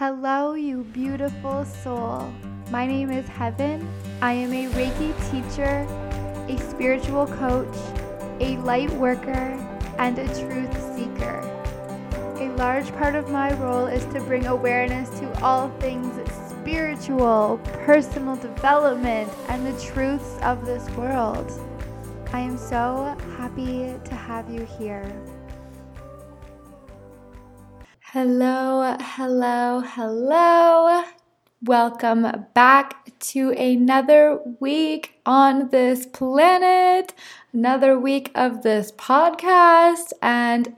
Hello, you beautiful soul. My name is Heaven. I am a Reiki teacher, a spiritual coach, a light worker, and a truth seeker. A large part of my role is to bring awareness to all things spiritual, personal development, and the truths of this world. I am so happy to have you here. Hello, hello, hello. Welcome back to another week on this planet, another week of this podcast. And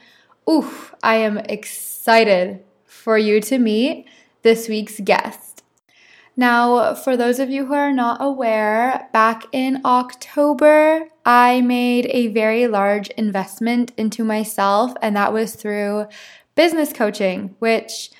oof, I am excited for you to meet this week's guest. Now, for those of you who are not aware, back in October, I made a very large investment into myself, and that was through business coaching, which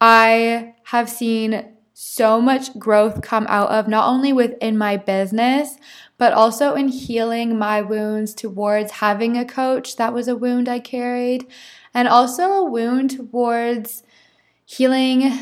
I have seen so much growth come out of, not only within my business, but also in healing my wounds towards having a coach. That was a wound I carried, and also a wound towards healing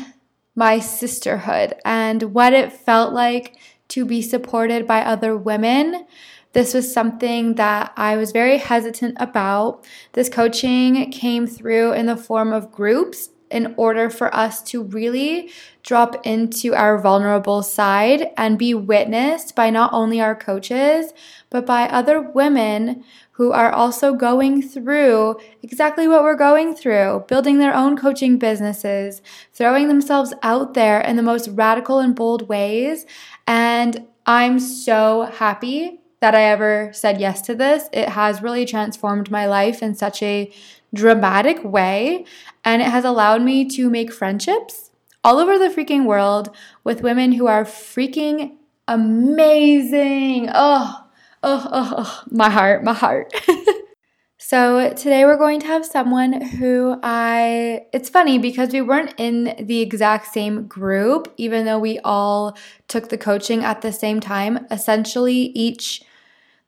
my sisterhood and what it felt like to be supported by other women this was something that I was very hesitant about. This coaching came through in the form of groups in order for us to really drop into our vulnerable side and be witnessed by not only our coaches, but by other women who are also going through exactly what we're going through, building their own coaching businesses, throwing themselves out there in the most radical and bold ways. And I'm so happy that I ever said yes to this. It has really transformed my life in such a dramatic way, and it has allowed me to make friendships all over the freaking world with women who are freaking amazing. Oh, oh, oh, oh my heart, my heart. So today we're going to have someone who I, it's funny because we weren't in the exact same group, even though we all took the coaching at the same time. Essentially, each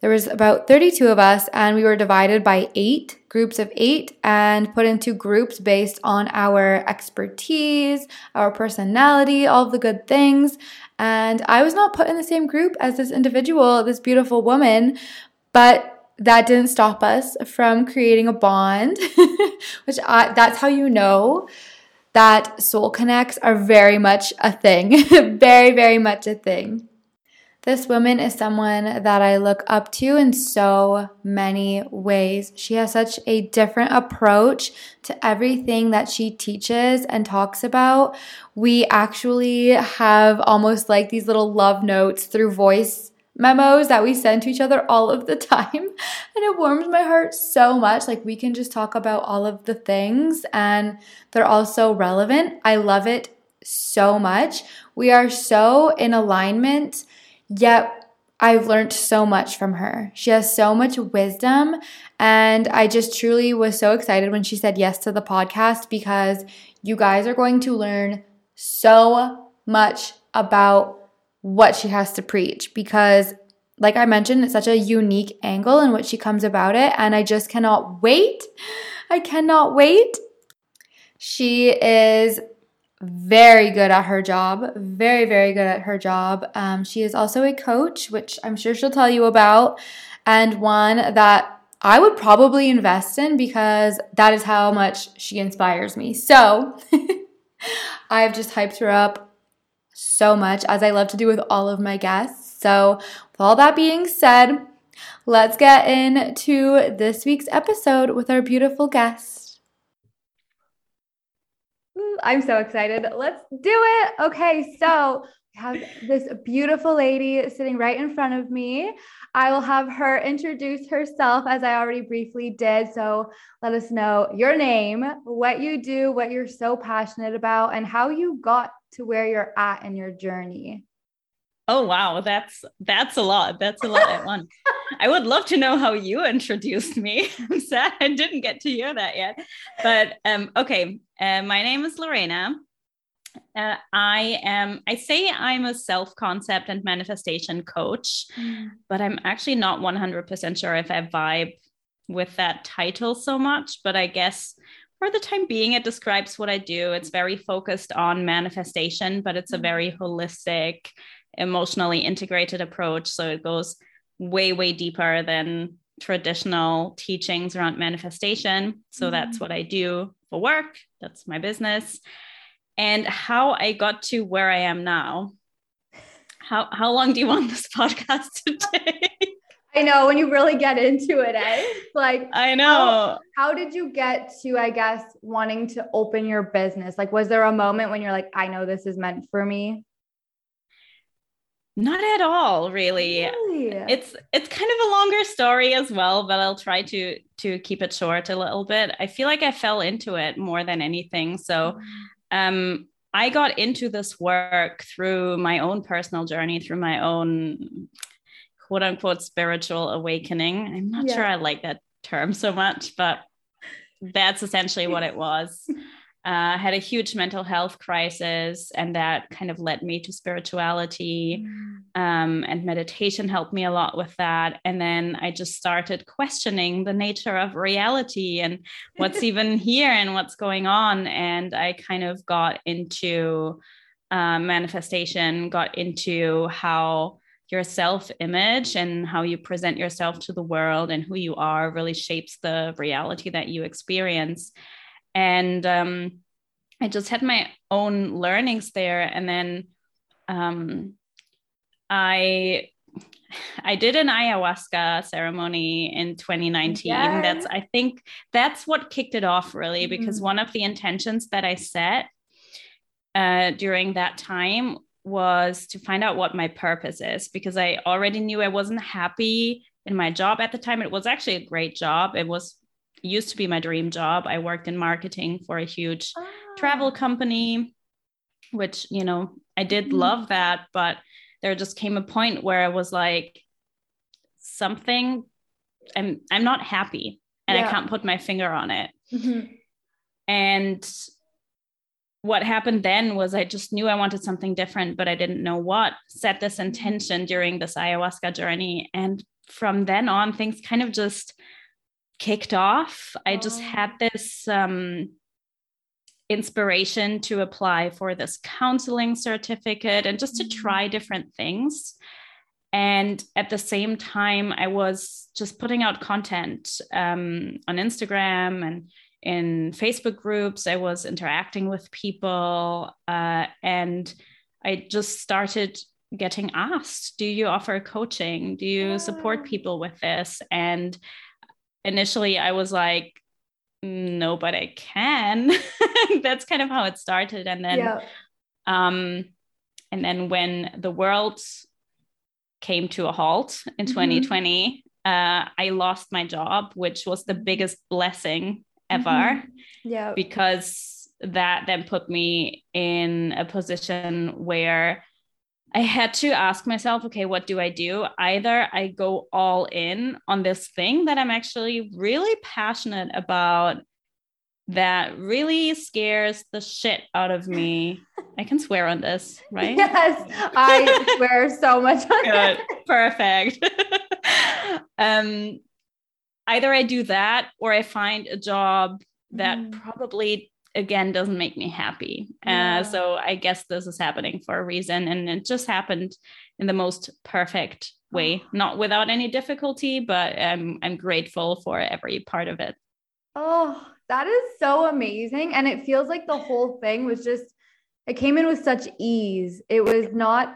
there was about 32 of us and we were divided by eight groups of eight and put into groups based on our expertise our personality all the good things. And i was not put in the same group as this individual this beautiful woman but that didn't stop us from creating a bond which I, that's how you know that soul connects are very much a thing very very much a thing this woman is someone that I look up to in so many ways. She has such a different approach to everything that she teaches and talks about. We actually have almost like these little love notes through voice memos that we send to each other all of the time. And it warms my heart so much. Like we can just talk about all of the things and they're all so relevant. I love it so much. We are so in alignment Yet I've learned so much from her. She has so much wisdom. And I just truly was so excited when she said yes to the podcast because you guys are going to learn so much about what she has to preach. Because, like I mentioned, it's such a unique angle in which she comes about it. And I just cannot wait. I cannot wait. She is very good at her job, very, very good at her job. Um, she is also a coach, which I'm sure she'll tell you about, and one that I would probably invest in because that is how much she inspires me. So I've just hyped her up so much, as I love to do with all of my guests. So, with all that being said, let's get into this week's episode with our beautiful guest. I'm so excited. Let's do it. Okay, so we have this beautiful lady sitting right in front of me. I will have her introduce herself as I already briefly did. So let us know your name, what you do, what you're so passionate about, and how you got to where you're at in your journey. Oh wow, that's that's a lot. That's a lot at once. I would love to know how you introduced me. I'm sad I didn't get to hear that yet. But um, okay, uh, my name is Lorena. Uh, I am. I say I'm a self-concept and manifestation coach, mm. but I'm actually not 100% sure if I vibe with that title so much. But I guess for the time being, it describes what I do. It's very focused on manifestation, but it's a very mm-hmm. holistic, emotionally integrated approach. So it goes way, way deeper than traditional teachings around manifestation. So mm. that's what I do for work, that's my business. And how I got to where I am now. How, how long do you want this podcast to take? I know when you really get into it, eh? Like I know. How, how, did you get to, I guess, wanting to open your business? Like, was there a moment when you're like, I know this is meant for me? Not at all, really. really. It's it's kind of a longer story as well, but I'll try to to keep it short a little bit. I feel like I fell into it more than anything. So mm. um I got into this work through my own personal journey, through my own quote unquote spiritual awakening. I'm not yeah. sure I like that term so much, but that's essentially what it was. Uh, had a huge mental health crisis, and that kind of led me to spirituality. Mm. Um, and meditation helped me a lot with that. And then I just started questioning the nature of reality and what's even here and what's going on. And I kind of got into uh, manifestation, got into how your self image and how you present yourself to the world and who you are really shapes the reality that you experience. And um, I just had my own learnings there. And then um, I I did an ayahuasca ceremony in 2019. Yeah. That's I think that's what kicked it off really because mm-hmm. one of the intentions that I set uh, during that time was to find out what my purpose is because I already knew I wasn't happy in my job at the time. It was actually a great job. It was used to be my dream job. I worked in marketing for a huge oh. travel company, which, you know, I did mm-hmm. love that, but there just came a point where I was like something I'm I'm not happy and yeah. I can't put my finger on it. Mm-hmm. And what happened then was I just knew I wanted something different, but I didn't know what. Set this intention during this ayahuasca journey. And from then on, things kind of just kicked off. I just had this um, inspiration to apply for this counseling certificate and just to mm-hmm. try different things. And at the same time, I was just putting out content um, on Instagram and in Facebook groups. I was interacting with people, uh, and I just started getting asked, "Do you offer coaching? Do you support people with this?" And initially, I was like, "No, but I can." That's kind of how it started, and then, yeah. um, and then when the world came to a halt in mm-hmm. 2020 uh, I lost my job, which was the biggest blessing ever. Mm-hmm. Yeah. Because that then put me in a position where I had to ask myself, okay, what do I do? Either I go all in on this thing that I'm actually really passionate about that really scares the shit out of me. I can swear on this, right? Yes, I swear so much on Good. Perfect. um, either I do that or I find a job that mm. probably again doesn't make me happy. Uh, yeah. Uh, so I guess this is happening for a reason. And it just happened in the most perfect way, not without any difficulty, but I'm, I'm grateful for every part of it. Oh, that is so amazing. And it feels like the whole thing was just, it came in with such ease. It was not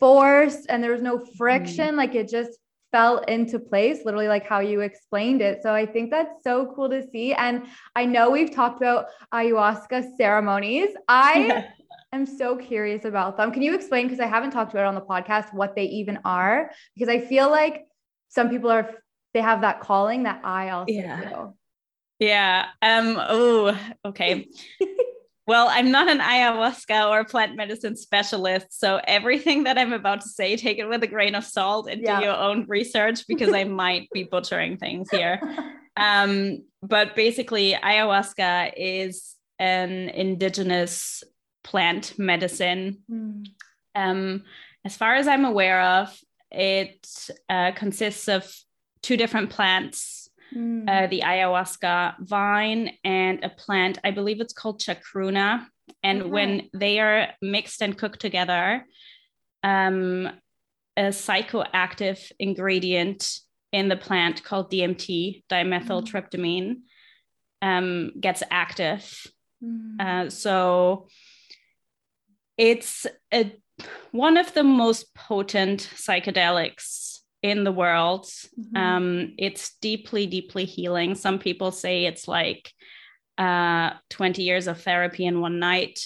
forced and there was no friction. Mm. Like it just fell into place, literally like how you explained it. So I think that's so cool to see. And I know we've talked about ayahuasca ceremonies. I am so curious about them. Can you explain? Because I haven't talked about it on the podcast what they even are, because I feel like some people are they have that calling that I also yeah. do. Yeah. Um, oh, okay. Well, I'm not an ayahuasca or plant medicine specialist, so everything that I'm about to say, take it with a grain of salt and yeah. do your own research because I might be butchering things here. Um, but basically, ayahuasca is an indigenous plant medicine. Mm. Um, as far as I'm aware of, it uh, consists of two different plants mm. uh, the ayahuasca vine and a plant. I believe it's called chacruna. And okay. when they are mixed and cooked together, um, a psychoactive ingredient in the plant called DMT, dimethyltryptamine, um, gets active. Mm. Uh, so it's a, one of the most potent psychedelics in the world. Mm-hmm. Um, it's deeply, deeply healing. Some people say it's like uh, 20 years of therapy in one night.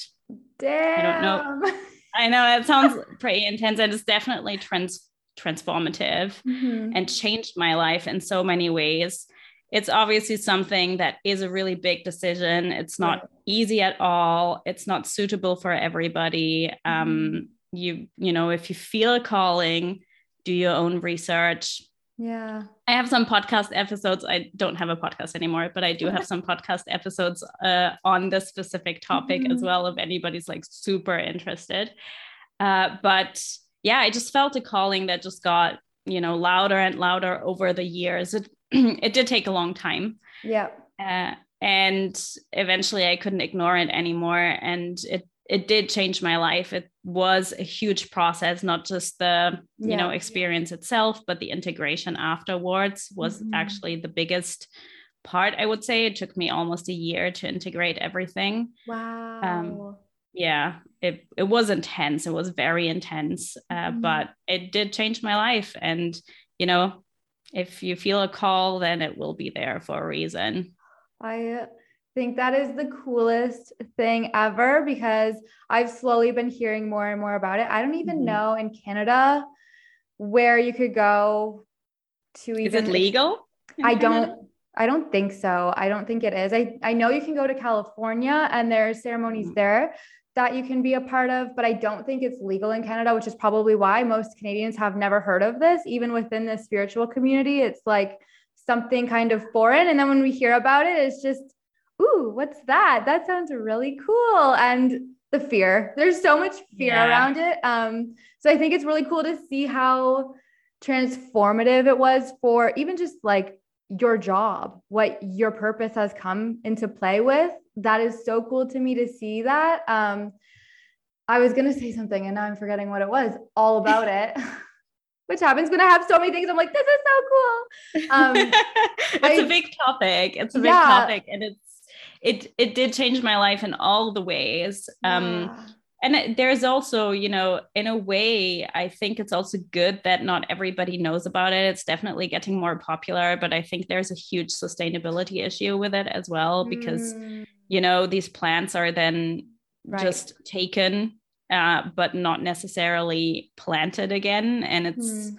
Damn. I don't know. I know that sounds pretty intense. And it's definitely trans transformative mm-hmm. and changed my life in so many ways. It's obviously something that is a really big decision. It's not right. easy at all. It's not suitable for everybody. Um, mm-hmm. Um, you, you know, if you feel a calling, do your own research. Yeah. I have some podcast episodes. I don't have a podcast anymore, but I do have some podcast episodes uh, on this specific topic mm-hmm. as well, if anybody's like super interested. Uh, but yeah, I just felt a calling that just got, you know, louder and louder over the years. It it did take a long time. Yeah. Uh, and eventually I couldn't ignore it anymore. And it it did change my life. It was a huge process, not just the, you yeah. know, experience itself, but the integration afterwards was mm-hmm. actually the biggest part. I would say it took me almost a year to integrate everything. Wow. Um, yeah it, it was intense it was very intense uh, mm-hmm. but it did change my life and you know if you feel a call then it will be there for a reason i think that is the coolest thing ever because i've slowly been hearing more and more about it i don't even mm-hmm. know in canada where you could go to even is it legal i don't I don't think so. I don't think it is. I, I know you can go to California and there are ceremonies mm-hmm. there, that you can be a part of, but I don't think it's legal in Canada, which is probably why most Canadians have never heard of this. Even within the spiritual community, it's like something kind of foreign. And then when we hear about it, it's just, ooh, what's that? That sounds really cool. And the fear, there's so much fear yeah. around it. Um, so I think it's really cool to see how transformative it was for even just like your job, what your purpose has come into play with that is so cool to me to see that. Um, I was gonna say something and now I'm forgetting what it was. All about it. Which happens when I have so many things. I'm like, this is so cool. Um, it's I, a big topic. It's a big yeah. topic, and it's it it did change my life in all the ways. Um, yeah and there's also you know in a way i think it's also good that not everybody knows about it it's definitely getting more popular but i think there's a huge sustainability issue with it as well because mm. you know these plants are then right. just taken uh, but not necessarily planted again and it's mm.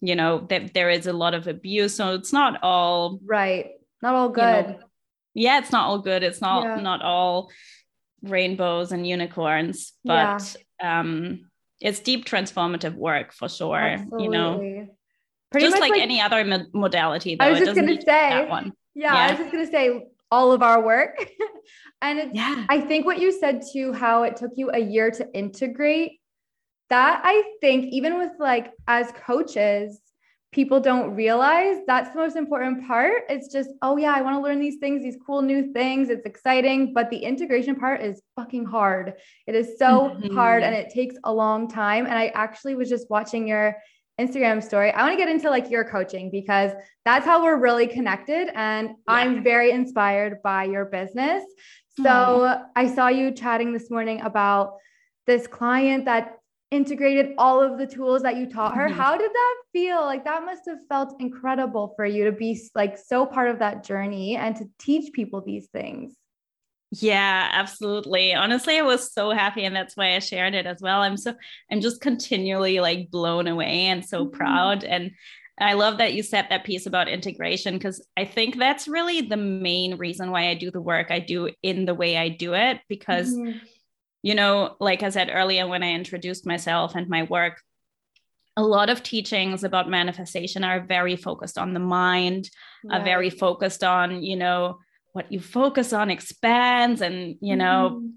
you know that there is a lot of abuse so it's not all right not all good you know, yeah it's not all good it's not yeah. not all rainbows and unicorns, but yeah. um, it's deep transformative work for sure. Absolutely. You know, Pretty just like, like, any other mo- modality. Though. I was just gonna say that one. Yeah, yeah, I was just gonna say all of our work, and it's, yeah, I think what you said too, how it took you a year to integrate. That I think even with like as coaches, people don't realize that's the most important part. It's just, oh yeah, I want to learn these things, these cool new things. It's exciting, but the integration part is fucking hard. It is so mm-hmm. hard and it takes a long time. And I actually was just watching your Instagram story. I want to get into like your coaching because that's how we're really connected. And yeah. I'm very inspired by your business. So mm. I saw you chatting this morning about this client that integrated all of the tools that you taught her. Mm-hmm. How did that feel? Like that must have felt incredible for you to be like so part of that journey and to teach people these things. Yeah, absolutely. Honestly, I was so happy and that's why I shared it as well. I'm so I'm just continually like blown away and so mm-hmm. proud and I love that you said that piece about integration because I think that's really the main reason why I do the work I do in the way I do it because mm-hmm you know, like I said earlier when I introduced myself and my work, a lot of teachings about manifestation are very focused on the mind, right. are very focused on, you know, what you focus on expands and, you know, mm-hmm.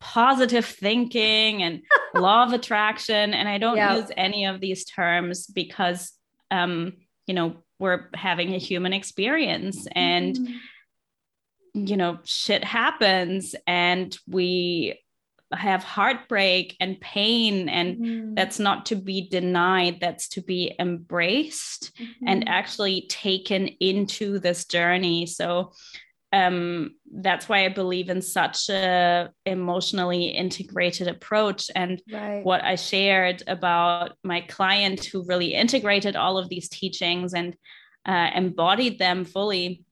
positive thinking and law of attraction. And I don't yeah. use any of these terms because, um, you know, we're having a human experience and mm-hmm. you know shit happens and we have heartbreak and pain and mm-hmm. that's not to be denied that's to be embraced mm-hmm. and actually taken into this journey so um, that's why I believe in such a emotionally integrated approach. And right. what I shared about my client who really integrated all of these teachings and uh, embodied them fully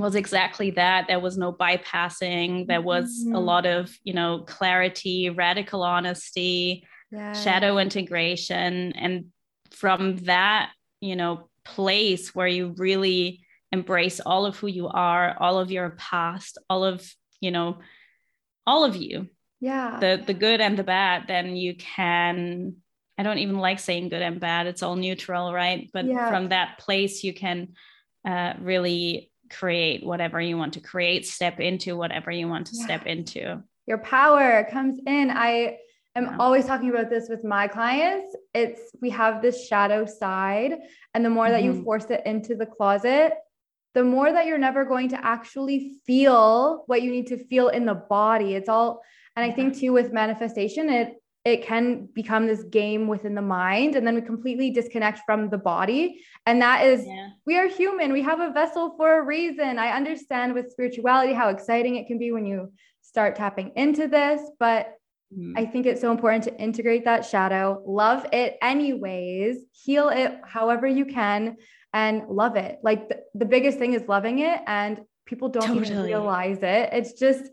was exactly that. There was no bypassing. There was mm-hmm. a lot of, you know, clarity, radical honesty, yeah. shadow integration. And from that, you know, place where you really embrace all of who you are, all of your past, all of, you know, all of you. Yeah. The the good and the bad, then you can I don't even like saying good and bad. It's all neutral, right? But yeah. from that place you can uh, really create whatever you want to create, step into whatever you want to yeah. step into. Your power comes in. I am yeah. always talking about this with my clients. It's we have this shadow side, and the more mm-hmm. that you mm-hmm. force it into the closet, the more that you're never going to actually feel what you need to feel in the body. It's all, and I think too with manifestation, it it can become this game within the mind and then we completely disconnect from the body and that is yeah. we are human we have a vessel for a reason i understand with spirituality how exciting it can be when you start tapping into this but mm. i think it's so important to integrate that shadow love it anyways heal it however you can and love it. Like the, the biggest thing is loving it and people don't totally. even realize it. It's just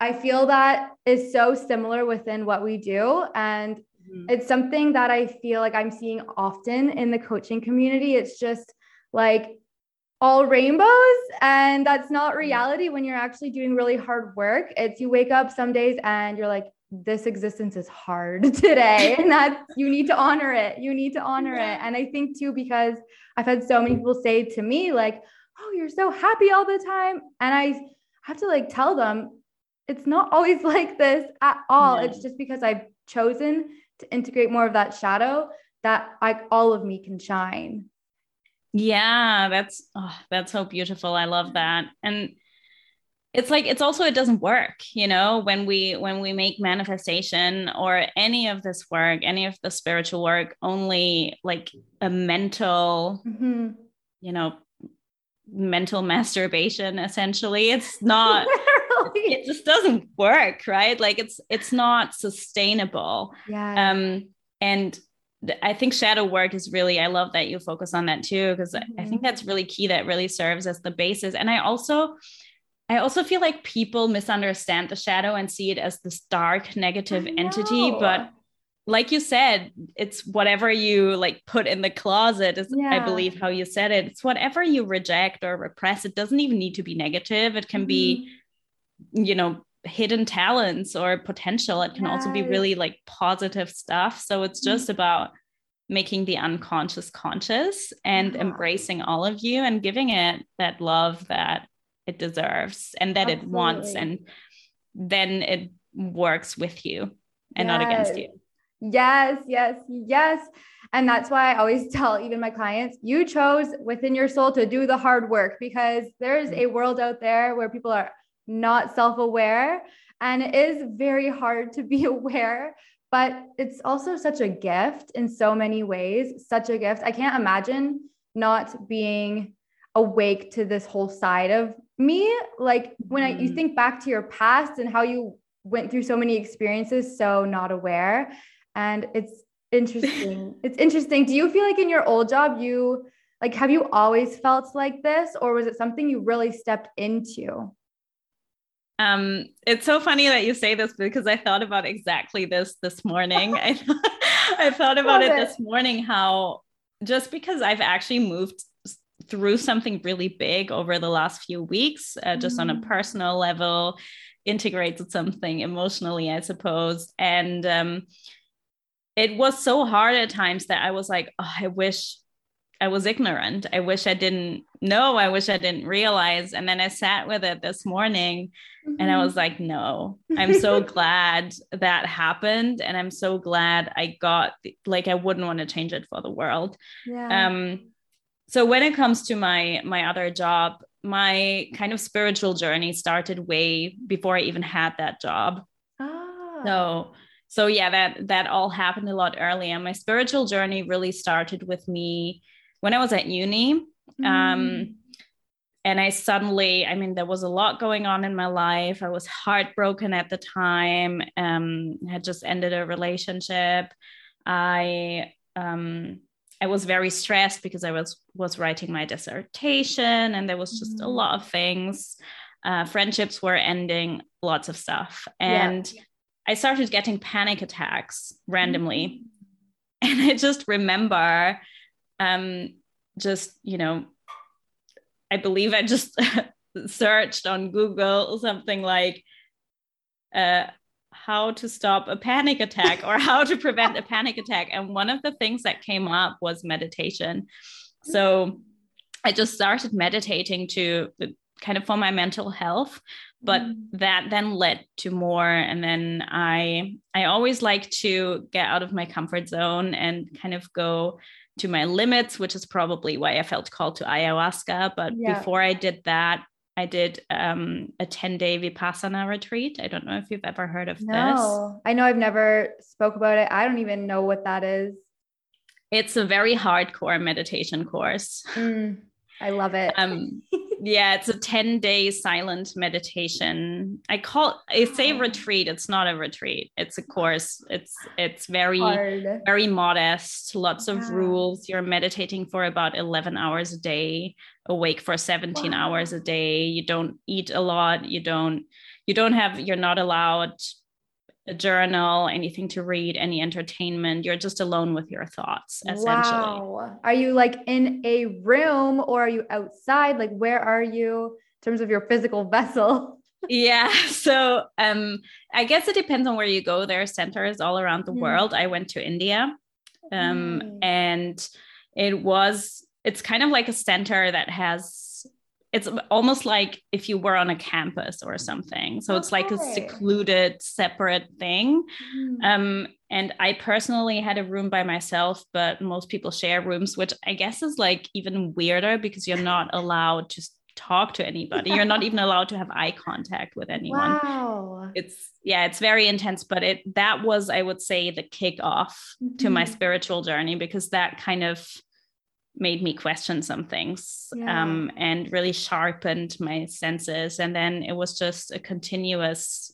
I feel that is so similar within what we do and mm-hmm. it's something that I feel like I'm seeing often in the coaching community. It's just like all rainbows and that's not mm-hmm. reality when you're actually doing really hard work. It's you wake up some days and you're like this existence is hard today and that you need to honor it you need to honor yeah. it and i think too because i've had so many people say to me like oh you're so happy all the time and i have to like tell them it's not always like this at all. Yeah. it's just because i've chosen to integrate more of that shadow that all of me can shine. Yeah that's oh, that's so beautiful. I love that. And it's like it's also it doesn't work you know when we when we make manifestation or any of this work any of the spiritual work only like a mental mm-hmm. you know mental masturbation essentially. It's not it just doesn't work right like it's it's not sustainable yeah um and I think shadow work is really, I love that you focus on that too, because mm-hmm. I think mm-hmm. that's really key. That really serves as the basis. And I also, I also feel like people misunderstand the shadow and see it as this dark negative entity, but like you said, it's whatever you like put in the closet is yeah. I believe how you said it. It's whatever you reject or repress. It doesn't even need to be negative. It can mm-hmm. be you know hidden talents or potential. It can yes. also be really like positive stuff. So it's just mm-hmm. about making the unconscious conscious and yeah. embracing all of you and giving it that love that it deserves and that Absolutely. it wants and then it works with you and yes. not against you yes yes yes and that's why i always tell even my clients you chose within your soul to do the hard work because there's a world out there where people are not self-aware and it is very hard to be aware but it's also such a gift in so many ways such a gift. I can't imagine not being awake to this whole side of me. Like when I, you mm-hmm. think back to your past and how you went through so many experiences so not aware and it's interesting. It's interesting. Do you feel like in your old job you like have you always felt like this or was it something you really stepped into um it's so funny that you say this because i thought about exactly this this morning i, I thought about it, it this morning how just because i've actually moved through something really big over the last few weeks, uh, just mm. on a mm. personal level, integrated something emotionally, I suppose. And um, it was so hard at times that I was like, oh, I wish I was ignorant. I wish I didn't know. I wish I didn't realize. And then I sat with it this morning mm-hmm. and I mm-hmm. was like, no, I'm so glad that happened. And I'm so glad I got, like, I wouldn't want to change it for the world. Yeah. Um, so when it comes to my my other job, my kind of spiritual journey started way before I even had that job. Ah. So so yeah, that that all happened a lot earlier. My spiritual journey really started with me when I was at uni. Um, mm. Um, and I suddenly, I mean, there was a lot going on in my life. I was heartbroken at the time. Um, had just ended a relationship. I um, I was very stressed because I was was writing my dissertation, and there was just mm. a lot of things. Uh, friendships were ending, lots of stuff, and yeah. I started getting panic attacks randomly, mm. and I just remember, um, just you know, I believe I just searched on Google something like. Uh, how to stop a panic attack or how to prevent a panic attack. And one of the things that came up was meditation. So I just started meditating to kind of for my mental health but mm. that then led to more and then i i always like to get out of my comfort zone and kind of go to my limits which is probably why i felt called to ayahuasca but yeah. before i did that I did um, a 10 day Vipassana retreat. I don't know if you've ever heard of no, this. I know I've never spoke about it. I don't even know what that is. It's a very hardcore meditation course. Mm, I love it. Um, yeah, it's a 10 day silent meditation. I call I say retreat. It's not a retreat. It's a course. It's it's very Hard. very modest, lots yeah. of rules. You're meditating for about 11 hours a day, awake for 17 wow. hours a day. You don't eat a lot. You don't you don't have you're not allowed a journal, anything to read, any entertainment. You're just alone with your thoughts, essentially. Wow. Are you like in a room or are you outside? Like, where are you in terms of your physical vessel? yeah. So um, I guess it depends on where you go. There are centers all around the mm. world. I went to India um, mm. and it was, it's kind of like a center that has it's almost like if you were on a campus or something so okay. it's like a secluded separate thing mm. um, and i personally had a room by myself but most people share rooms which i guess is like even weirder because you're not allowed to talk to anybody you're not even allowed to have eye contact with anyone wow. it's yeah it's very intense but it that was i would say the kickoff mm-hmm. to my mm-hmm. spiritual journey because that kind of made me question some things yeah. um, and really sharpened my senses. And then it was just a continuous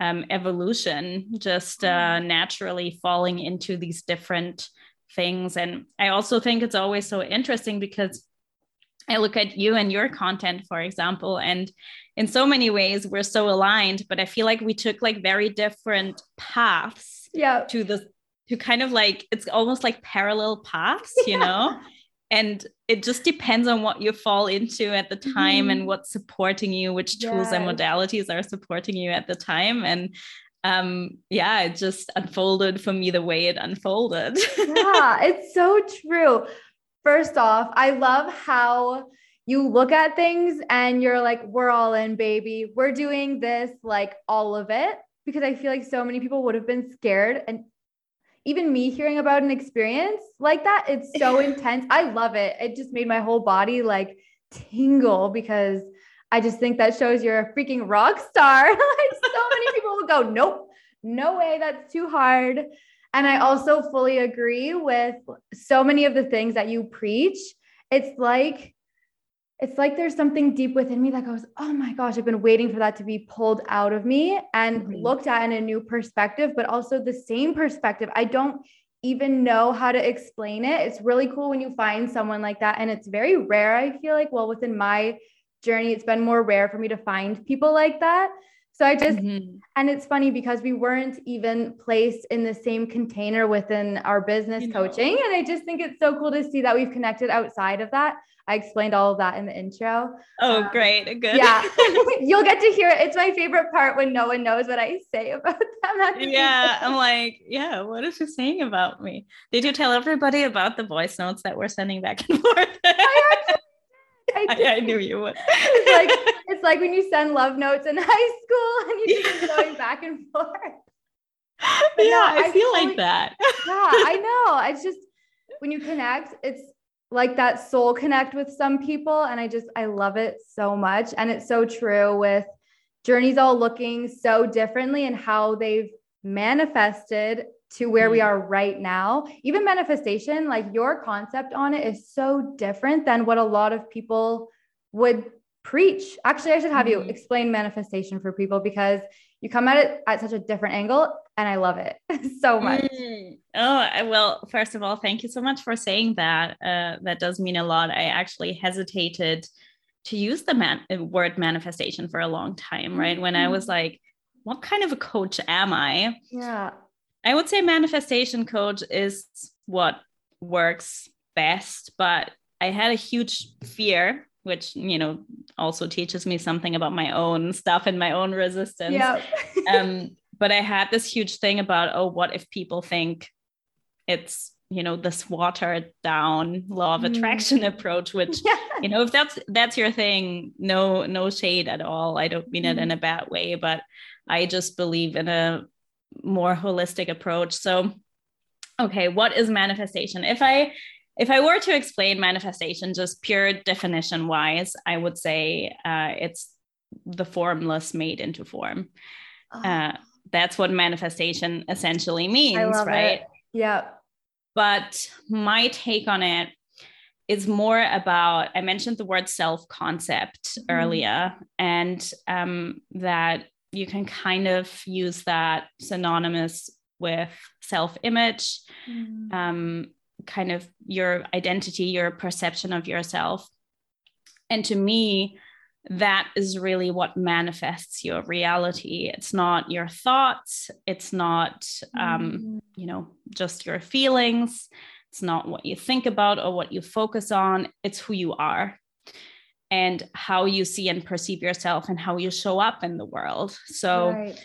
um, evolution, just uh, naturally falling into these different things. And I also think it's always so interesting because I look at you and your content, for example, and in so many ways we're so aligned, but I feel like we took like very different paths yeah. to the to kind of like it's almost like parallel paths, you know? and it just depends on what you fall into at the time mm-hmm. and what's supporting you, which tools yes. and modalities are supporting you at the time. And um yeah it just unfolded for me the way it unfolded yeah it's so true first off i love how you look at things and you're like we're all in baby we're doing this like all of it because i feel like so many people would have been scared and even me hearing about an experience like that, it's so intense. I love it. It just made my whole body like tingle because I just think that shows you're a freaking rock star. like so many people will go, nope, no way, that's too hard. And I also fully agree with so many of the things that you preach. It's like it's like there's something deep within me that goes, oh my gosh, I've been waiting for that to be pulled out of me and mm-hmm. looked at in a new perspective, but also the same perspective. I don't even know how to explain it. It's really cool when you find someone like that. And it's very rare, I feel like. Well, within my journey, it's been more rare for me to find people like that. So I just, mm-hmm. and it's funny because we weren't even placed in the same container within our business you coaching. Know. And I just think it's so cool to see that we've connected outside of that. I explained all of that in the intro. Oh, um, great. Good. Yeah. You'll get to hear it. It's my favorite part when no one knows what I say about them. Yeah. I'm like, yeah, what is she saying about me? Did you tell everybody about the voice notes that we're sending back and forth? I, I, I, knew you would. it's like it's like when you send love notes in high school and you're just going back and forth. But yeah, no, I, I feel like that. yeah, I know. It's just when you connect, it's like that soul connect with some people. And I just, I love it so much. And it's so true with journeys all looking so differently and how they've manifested to where we mm-hmm. are right now. Even manifestation, like your concept on it is so different than what a lot of people would preach. Actually, I should have you mm-hmm. explain manifestation for people because you come at it at such a different angle and I love it so much. Mm. Oh, well, first of all, thank you so much for saying that. Uh, that does mean a lot. I actually hesitated to use the man- uh, word manifestation for a long time, right? Mm-hmm. When I was mm-hmm. like, what kind of a coach am I? Yeah. I would say manifestation coach is what works best, but I had a huge fear which you know also teaches me something about my own stuff and my own resistance yeah. um but i had this huge thing about oh what if people think it's you know this watered down law of attraction mm. approach which yeah. you know if that's that's your thing no no shade at all i don't mean mm. it in mm. a bad way but i just believe in a more holistic approach so okay what is manifestation if i if I were to explain manifestation just pure definition wise, I would say uh, it's the formless made into form. Oh. Uh, that's what manifestation essentially means, right? It. Yeah. But my take on it is more about I mentioned the word self concept mm. Mm-hmm. earlier, and um, that you can kind of use that synonymous with self image. Mm. Um, kind of your identity, your perception of yourself. And to me, that is really what manifests your reality. It's not your thoughts. It's not, um, mm-hmm. you know, just your feelings. It's not what you think about or what you focus on. It's who you are and how you see and perceive yourself and how you show up in the world. So, right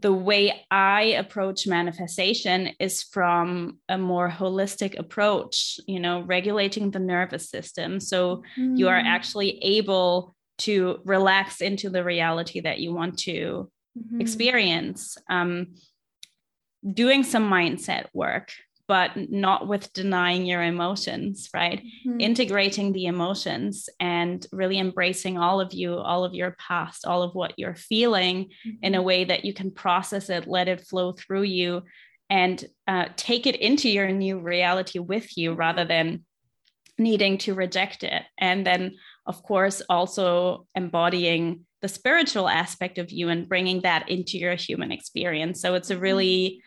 the way I approach manifestation is from a more holistic approach, you know, regulating the nervous system. So mm. you are mm. actually able to relax into the reality that you want to mm-hmm. experience. Um, doing some mindset work, but not with denying your emotions, right? Mm-hmm. Integrating the emotions and really embracing all of you, all of your past, all of what you're feeling mm-hmm. in a mm-hmm. way that you can process it, let it flow through you, and uh, take it into your new reality with you rather than needing to reject it. And then, of course, also embodying the spiritual aspect of you and bringing that into your human experience. So it's a mm-hmm. really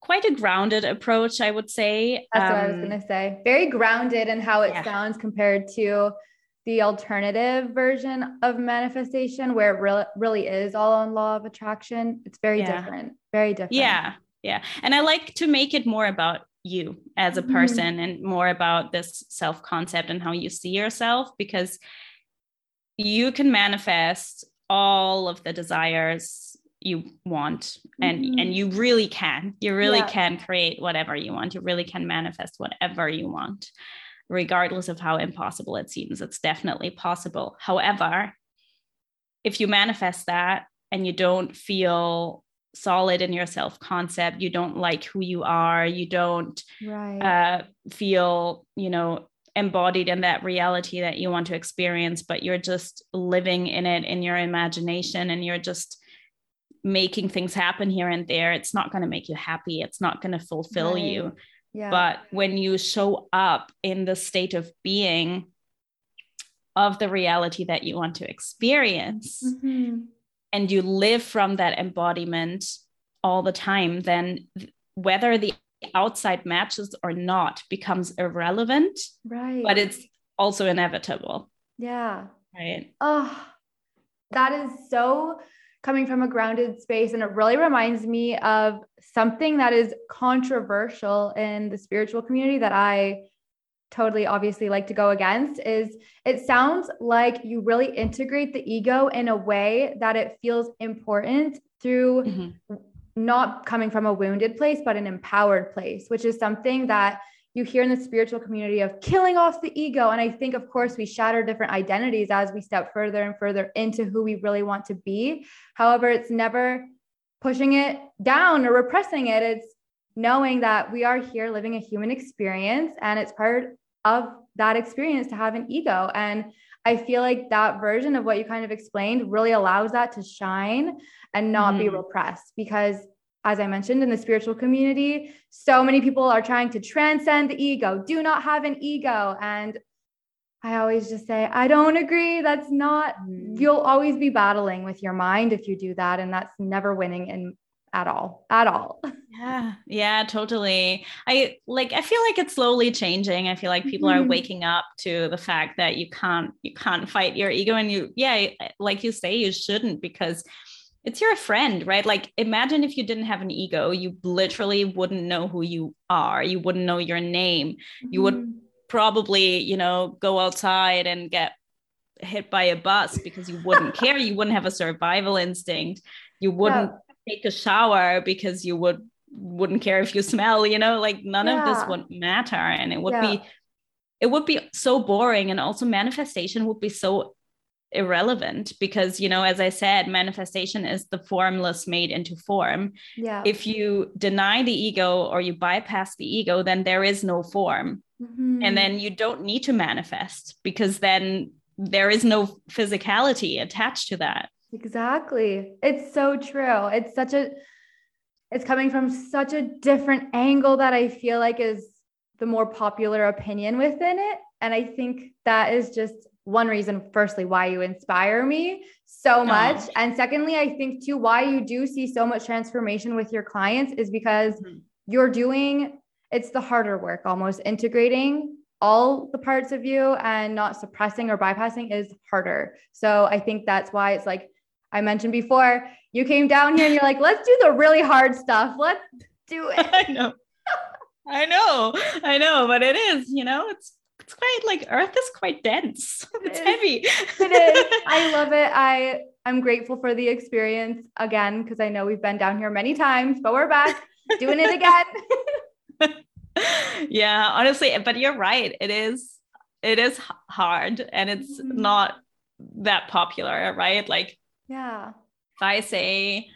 quite a grounded approach, I would say. That's um, what I was um, going to say. Very grounded in how it yeah. sounds compared to the alternative version of manifestation, where it really, really is all on law of attraction. It's very yeah. different. Very different. Yeah. Yeah. And I like to make it more about you as a mm-hmm. person mm-hmm. and more about this self concept and how you see yourself because you can manifest all of the desires you want and mm-hmm. and you really can you really yeah. can create whatever you want you really can manifest whatever you want regardless of how impossible it seems it's definitely possible however if you manifest that and you don't feel solid in your self concept you don't like who you are you don't right. uh, feel you know embodied in that reality that you want to experience but you're just living in it in your imagination and you're just making things happen here and there it's not going to make you happy it's not going to fulfill right. you yeah. but when you show up in the state of being of the reality that you want to experience mm-hmm. And you live from that embodiment all the time then whether the outside matches or not becomes irrelevant right. but it's also inevitable. Yeah. Right. Oh that is so coming from a grounded space. And it really reminds me of something that is controversial in the spiritual community that I totally obviously like to go against is it sounds like you really integrate the ego in a way that it feels important through mm-hmm. not coming from a wounded place but an empowered place which is something that you hear in the spiritual community of killing off the ego. And I think, of course, we shatter different identities as we step further and further into who we really want to be. However, it's never pushing it down or repressing it. It's knowing that we are here living a human experience and it's part of that experience to have an ego. And I feel like that version of what you kind of explained really allows that to shine and not mm-hmm. be repressed because as I mentioned in the spiritual community, so many people are trying to transcend the ego, do not have an ego. And I always just say, I don't agree. That's not, mm. you'll always be battling with your mind if you do that. And that's never winning in at all, at all. Yeah. Yeah, totally. I like, I feel like it's slowly changing. I feel like people mm-hmm. are waking up to the fact that you can't, you can't fight your ego. And you, yeah, like you say, you shouldn't because it's your friend, right? Like imagine if you didn't have an ego, you literally wouldn't know who you are. You wouldn't know your name. Mm-hmm. You would mm-hmm. probably, you know, go outside and get hit by a bus because you wouldn't care. You wouldn't have a survival instinct. You wouldn't yeah. Take a shower because you would wouldn't care if you smell, you know, like none yeah. of this would matter. And it would yeah. be it would be so boring. And also manifestation would be so irrelevant because you know as i said manifestation is the formless made into form yeah if you deny the ego or you bypass the ego then there is no form mm-hmm. and then you don't need to manifest because then there is no physicality attached to that exactly it's so true it's such a it's coming from such a different angle that i feel like is the more popular opinion within it and i think that is just one reason, firstly, why you inspire me so much. Oh. And secondly, I think too, why you do see so much transformation with your clients is because mm-hmm. you're doing it's the harder work almost integrating all the parts of you and not suppressing or bypassing is harder. So I think that's why it's like I mentioned before, you came down here and you're like, let's do the really hard stuff. Let's do it. I know. I know. I know, but it is, you know, it's it's quite like Earth is quite dense. It's heavy. it is. I love it. I I'm grateful for the experience again because I know we've been down here many times, but we're back doing it again. yeah, honestly, but you're right. It is it is hard and it's mm-hmm. not that popular, right? Like yeah. If I say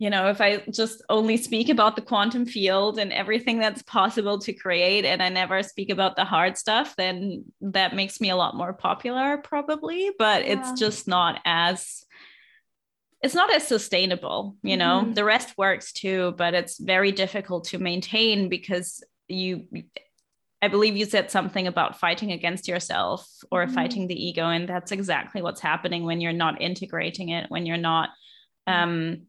you know, if I just only speak about the quantum field and everything that's possible to create, and I never speak about the hard stuff, then that makes me a lot more popular, probably. But yeah. it's just not as it's not as sustainable you know mm-hmm. the rest works too but it's very difficult to maintain because you i believe you said something about fighting against yourself or mm-hmm. fighting the ego and that's exactly what's happening when you're not integrating it when you're not mm-hmm. um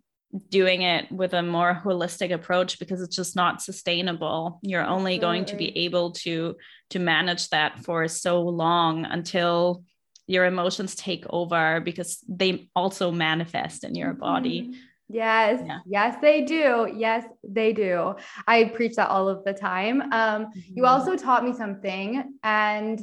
doing it with a more holistic approach because it's just not sustainable you're only going to be able to to manage that for so long until your emotions take over because they also manifest in your body mm-hmm. Yes, yeah. yes, they do. Yes, they do. I preach that all of the time. Um, mm-hmm. You also taught me something, and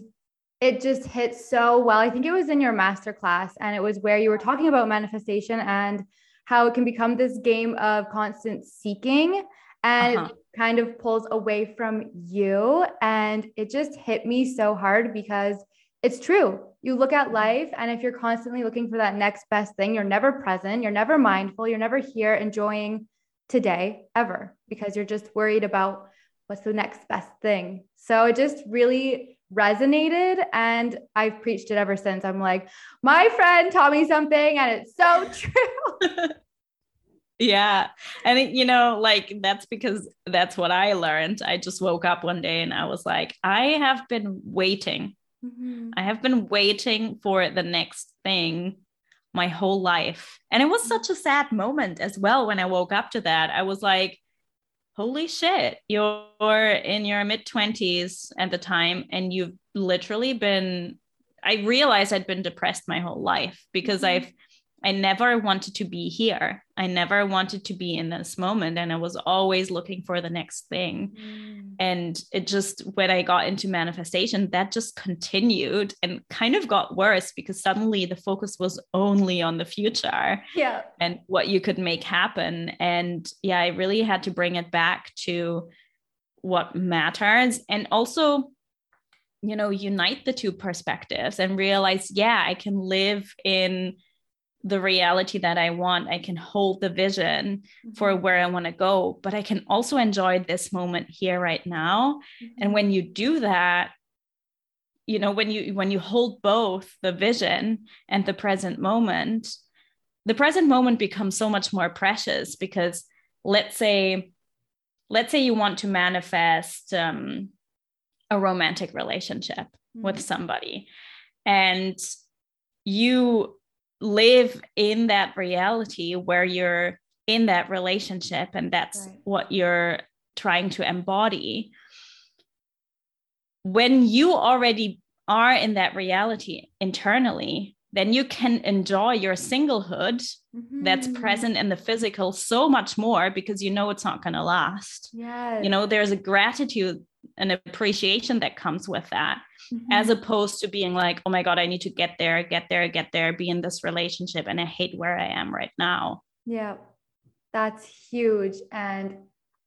it just hit so well. I think it was in your master class, and it was where you were talking about manifestation and how it can become this game of constant seeking and uh-huh. it kind of pulls away from you. And it just hit me so hard because it's true. You look at life, and if you're constantly looking for that next best thing, you're never present, you're never mindful, you're never here enjoying today ever because you're just worried about what's the next best thing. So it just really resonated and I've preached it ever since. I'm like, my friend taught me something and it's so true. yeah. And it, you know, like that's because that's what I learned. I just woke up one day and I was like, I have been waiting. Mm-hmm. I have been waiting for the next thing my whole life. And it was such a sad moment as well when I woke up to that. I was like, holy shit, you're in your mid 20s at the time and you've literally been. I realized I'd been depressed my whole life because mm-hmm. I've I never wanted to be here. I never wanted to be in this moment. And I was always looking for the next thing. Mm. And it just, when I got into manifestation, that just continued and kind of got worse because suddenly the focus was only on the future. Yeah. And what you could make happen. And yeah, I really had to bring it back to what matters. And also, you know, unite the two perspectives and realize, yeah, I can live in the reality that I want. I can hold the vision mm-hmm. for where I want to go, but I can also enjoy this moment here right now. Mm-hmm. And when you do that, you know when you when you hold both the vision and the present moment the present moment becomes so much more precious because let's say let's say you want to manifest um, a romantic relationship mm-hmm. with somebody and you live in that reality where you're in that relationship and that's right. what you're trying to embody when you already are in that reality internally then you can enjoy your singlehood mm-hmm. that's present in the physical so much more because you know it's not going to last. Yeah. You know, there's a gratitude and appreciation that comes with that, mm-hmm. as opposed to being like, oh my God, I need to get there, get there, get there, be in this relationship. And I hate where I am right now. Yeah. That's huge. And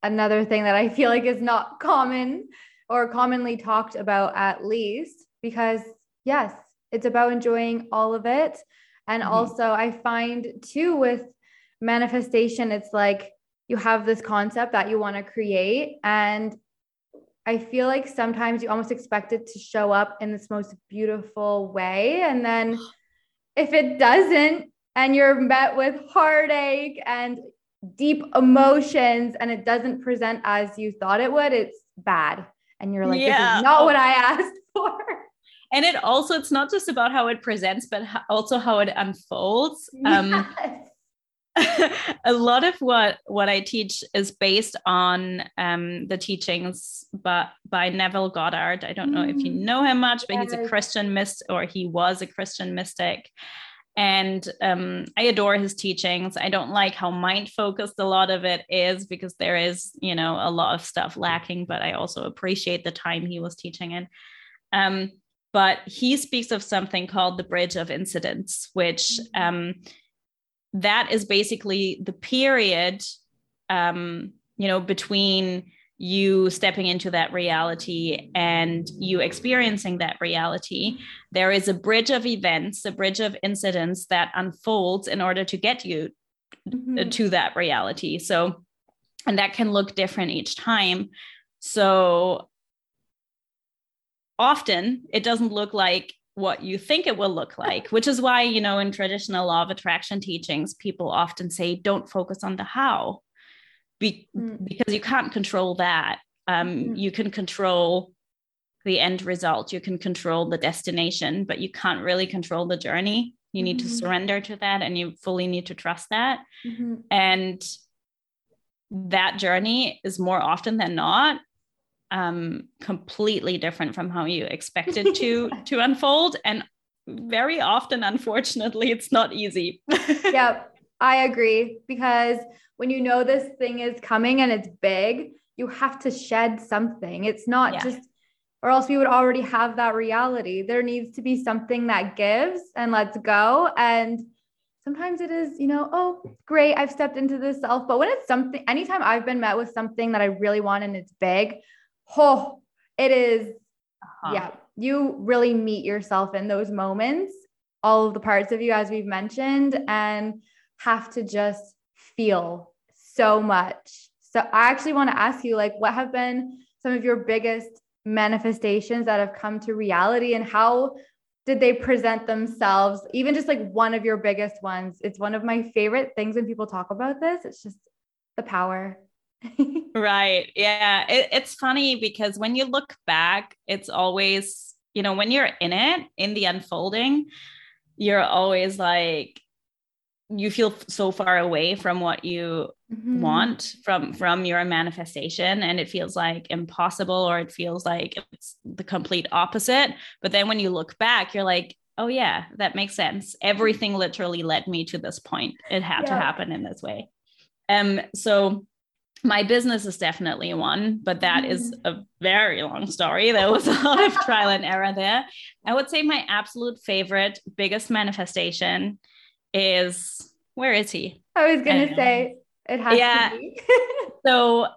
another thing that I feel like is not common or commonly talked about, at least, because yes, it's about enjoying all of it. And mm-hmm. also, I find too with manifestation, it's like you have this concept that you want to create. And I feel like sometimes you almost expect it to show up in this most beautiful way. And then if it doesn't, and you're met with heartache and deep emotions, and it doesn't present as you thought it would, it's bad. And you're like, yeah. this is not what I asked for and it also it's not just about how it presents but also how it unfolds um, yes. um, a lot of what what i teach is based on um, the teachings but by neville goddard i don't know if you mm. know him much but yes. he's a christian mystic or he was a christian mystic and um, i adore his teachings i don't like how mind focused a lot of it is because there is you know a lot of stuff lacking but i also appreciate the time he was teaching in um, but he speaks of something called the bridge of incidents, which mm-hmm. That is basically the period, um, you know, between you stepping into that reality and you experiencing that reality. There is a bridge of events, a bridge of incidents that unfolds in order to get you mm-hmm. to that reality. So, and that can look different each time. So, often it doesn't look like what you think it will look like, which is why, you know, in traditional law of attraction teachings, people often say, don't focus on the how, Be- mm. because you can't control that. Um, mm. You can control the end result, you can control the destination, but you can't really control the journey. You need mm-hmm. to surrender to that and you fully need to trust that. Mm-hmm. And that journey is more often than not um, completely different from how you expected to to unfold. And very often unfortunately it's not easy. Yep i agree. Because when you know this thing is coming and it's big you have to shed something. It's not yeah. just or else we would already have that reality. There needs to be something that gives and lets go. And sometimes it is you know oh great i've stepped into this self. But when it's something anytime i've been met with something that i really want and it's big oh, it is, uh-huh. yeah, you really meet yourself in those moments, all of the parts of you, as we've mentioned, and have to just feel so much. So I actually want to ask you, like, what have been some of your biggest manifestations that have come to reality and how did they present themselves? Even just like one of your biggest ones. It's one of my favorite things when people talk about this. It's just the power right. Yeah. It, it's funny because when you look back, it's always, you know, when you're in it, in the unfolding, you're always like, you feel so far away from what you mm-hmm. want from from your manifestation and it feels like impossible or it feels like it's the complete opposite but then when you look back you're like oh yeah that makes sense everything literally led me to this point it had yeah. to happen in this way um so my business is definitely one, but that is a very long story. There was a lot of trial and error there. I would say my absolute favorite, biggest manifestation is where is he? I was gonna say it has yeah. to be. so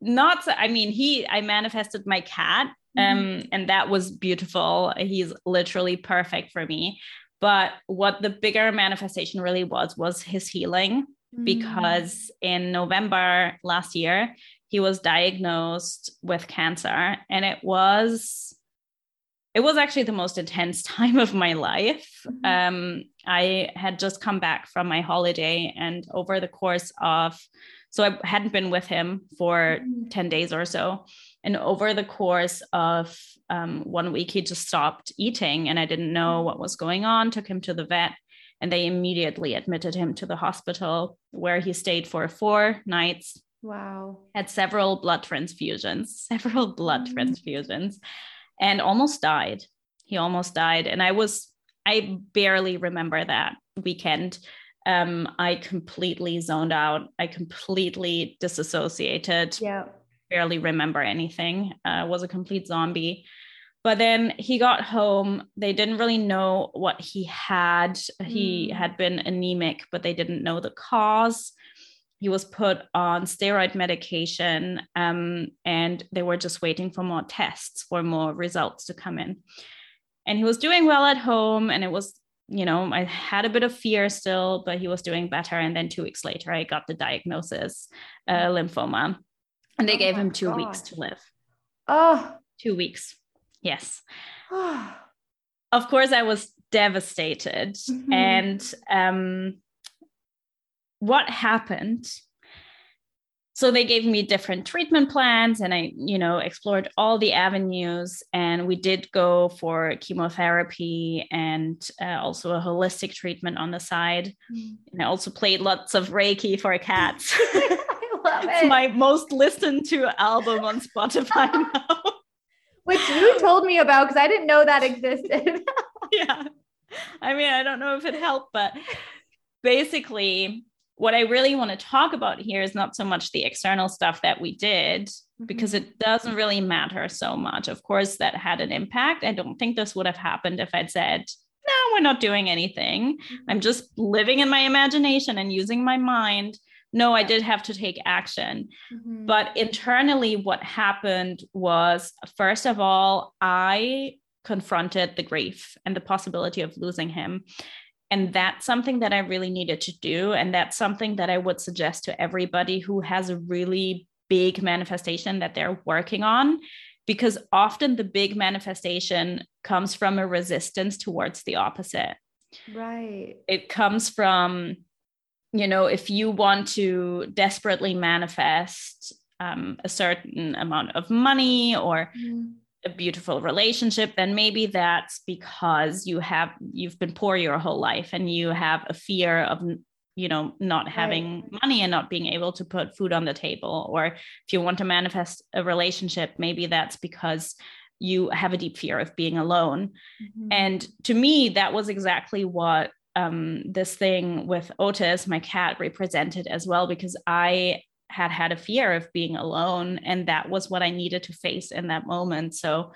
not I mean he I manifested my cat um mm-hmm. and that was beautiful. He's literally perfect for me. But what the bigger manifestation really was was his healing because mm. in November last year, he was diagnosed with cancer and it was it was actually the most intense time of my life. Mm-hmm. Um, I had just come back from my holiday, and over the course of, so I hadn't been with him for mm-hmm. 10 days or so. And over the course of um, one week, he just stopped eating, and I didn't know what was going on. Took him to the vet, and they immediately admitted him to the hospital where he stayed for four nights. Wow. Had several blood transfusions, several blood mm-hmm. transfusions, and almost died. He almost died. And I was, I barely remember that weekend. Um, I completely zoned out. I completely disassociated. Yeah. Barely remember anything. Uh, was a complete zombie. But then he got home. They didn't really know what he had. Mm. He had been anemic, but they didn't know the cause. He was put on steroid medication, um, and they were just waiting for more tests, for more results to come in. And he was doing well at home, and it was, you know, I had a bit of fear still, but he was doing better. And then two weeks later, I got the diagnosis, uh, lymphoma, and they oh gave him two weeks to live. Oh, two weeks. Yes. of course, I was devastated. Mm-hmm. And um, what happened? So they gave me different treatment plans, and I, you know, explored all the avenues. And we did go for chemotherapy and uh, also a holistic treatment on the side. Mm. And I also played lots of Reiki for cats. I love it. it's my most listened to album on Spotify now which you told me about because I didn't know that existed. yeah. I mean, I don't know if it helped, but basically, what I really want to talk about here is not so much the external stuff that we did, mm-hmm. because it doesn't really matter so much. Of course, that had an impact. I don't think this would have happened if I'd said, no, we're not doing anything. Mm-hmm. I'm just living in my imagination and using my mind no, I did have to take action. Mm-hmm. But internally, what happened was first of all, I confronted the grief and the possibility of losing him. And that's something that I really needed to do. And that's something that I would suggest to everybody who has a really big manifestation that they're working on, because often the big manifestation comes from a resistance towards the opposite. Right. It comes from you know, if you want to desperately manifest um, a certain amount of money or mm. a beautiful relationship, then maybe that's because you have you've been poor your whole life and you have a fear of you know not having right. money and not being able to put food on the table or if you want to manifest a relationship maybe that's because you have a deep fear of being alone mm-hmm. and to me that was exactly what um, this thing with Otis, my cat, represented as well, because I had had a fear of being alone. And that was what I needed to face in that moment. So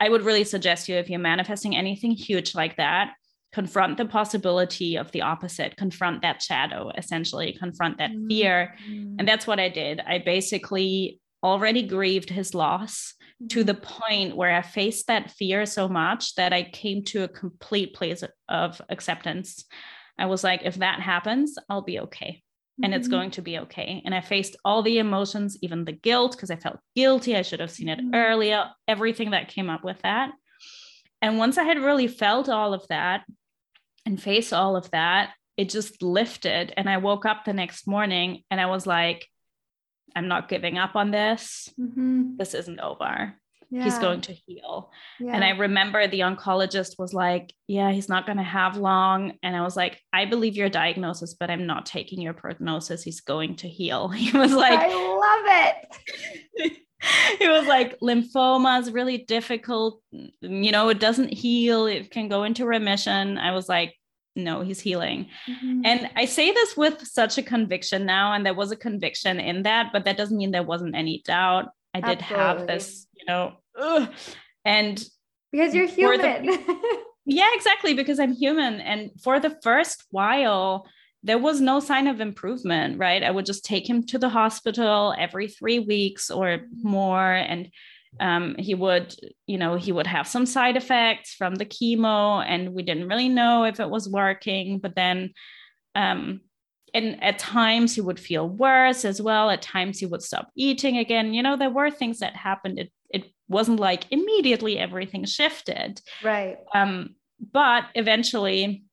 I would really suggest you, if you're manifesting anything huge like that, confront the possibility of the opposite, confront that shadow, essentially, confront that mm-hmm. fear. And that's what I did. I basically already grieved his loss to the point where I faced that fear so much that I came to a complete place of acceptance. I was like, if that happens, I'll be okay. And it's mm-hmm. going to be okay. And I faced all the emotions, even the guilt, because I felt guilty. I should have seen it mm-hmm. earlier, everything that came up with that. And once I had really felt all of that and faced all of that, it just lifted. And I woke up the next morning and I was like, I'm not giving up on this. Mm-hmm. This isn't over. Yeah. He's going to heal. Yeah. And I remember the oncologist was like, Yeah, he's not going to have long. And I was like, I believe your diagnosis, but I'm not taking your prognosis. He's going to heal. He was like, I love it. it was like lymphoma is really difficult. You know, it doesn't heal, it can go into remission. I was like, no, he's healing. Mm-hmm. And I say this with such a conviction now, and there was a conviction in that, but that doesn't mean there wasn't any doubt. I did Absolutely. have this, you know, ugh. and because you're human. The, yeah, exactly. Because I'm human. And for the first while, there was no sign of improvement, right? I would just take him to the hospital every three weeks or more. And um, he would you know he would have some side effects from the chemo and we didn't really know if it was working but then um, and at times he would feel worse as well at times he would stop eating again you know there were things that happened it, it wasn't like immediately everything shifted. Right. Um, but eventually,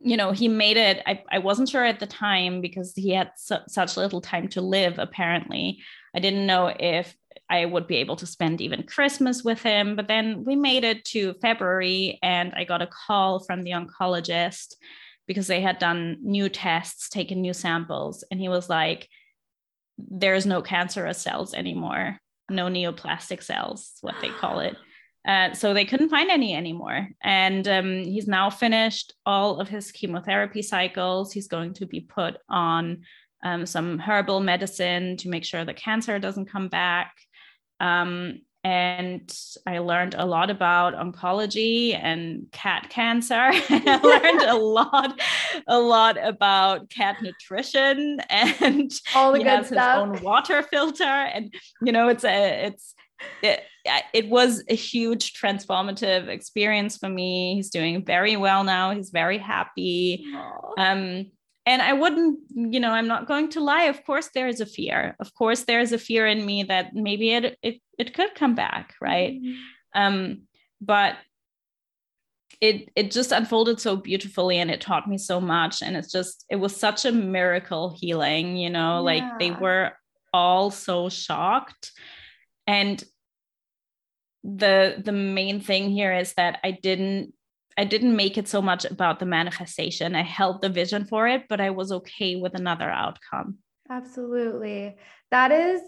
you know, he made it. I, I wasn't sure at the time because he had su- such little time to live, apparently. I didn't know if I would be able to spend even Christmas with him. But then we made it to February and I got a call from the oncologist because they had done new tests, taken new samples. And he was like, there's no cancerous cells anymore, no neoplastic cells, what they call it. Uh, so they couldn't find any anymore. And um, he's now finished all of his chemotherapy cycles. He's going to be put on um, some herbal medicine to make sure the cancer doesn't come back. Um, and I learned a lot about oncology and cat cancer. I learned a lot, a lot about cat nutrition and all the he good has stuff. his own water filter. And you know, it's a it's it, it was a huge transformative experience for me. He's doing very well now. He's very happy. Aw. Um, and I wouldn't, you know, I'm not going to lie. Of course, there is a fear. Of course, there is a fear in me that maybe it it it could come back, right? Mhm. Um, but it it just unfolded so beautifully and it taught me so much. And it's just it was such a miracle healing, you know, like they were all so shocked. And the the main thing here is that I didn't I didn't make it so much about the manifestation. I held the vision for it, but I was okay with another outcome. Absolutely. That is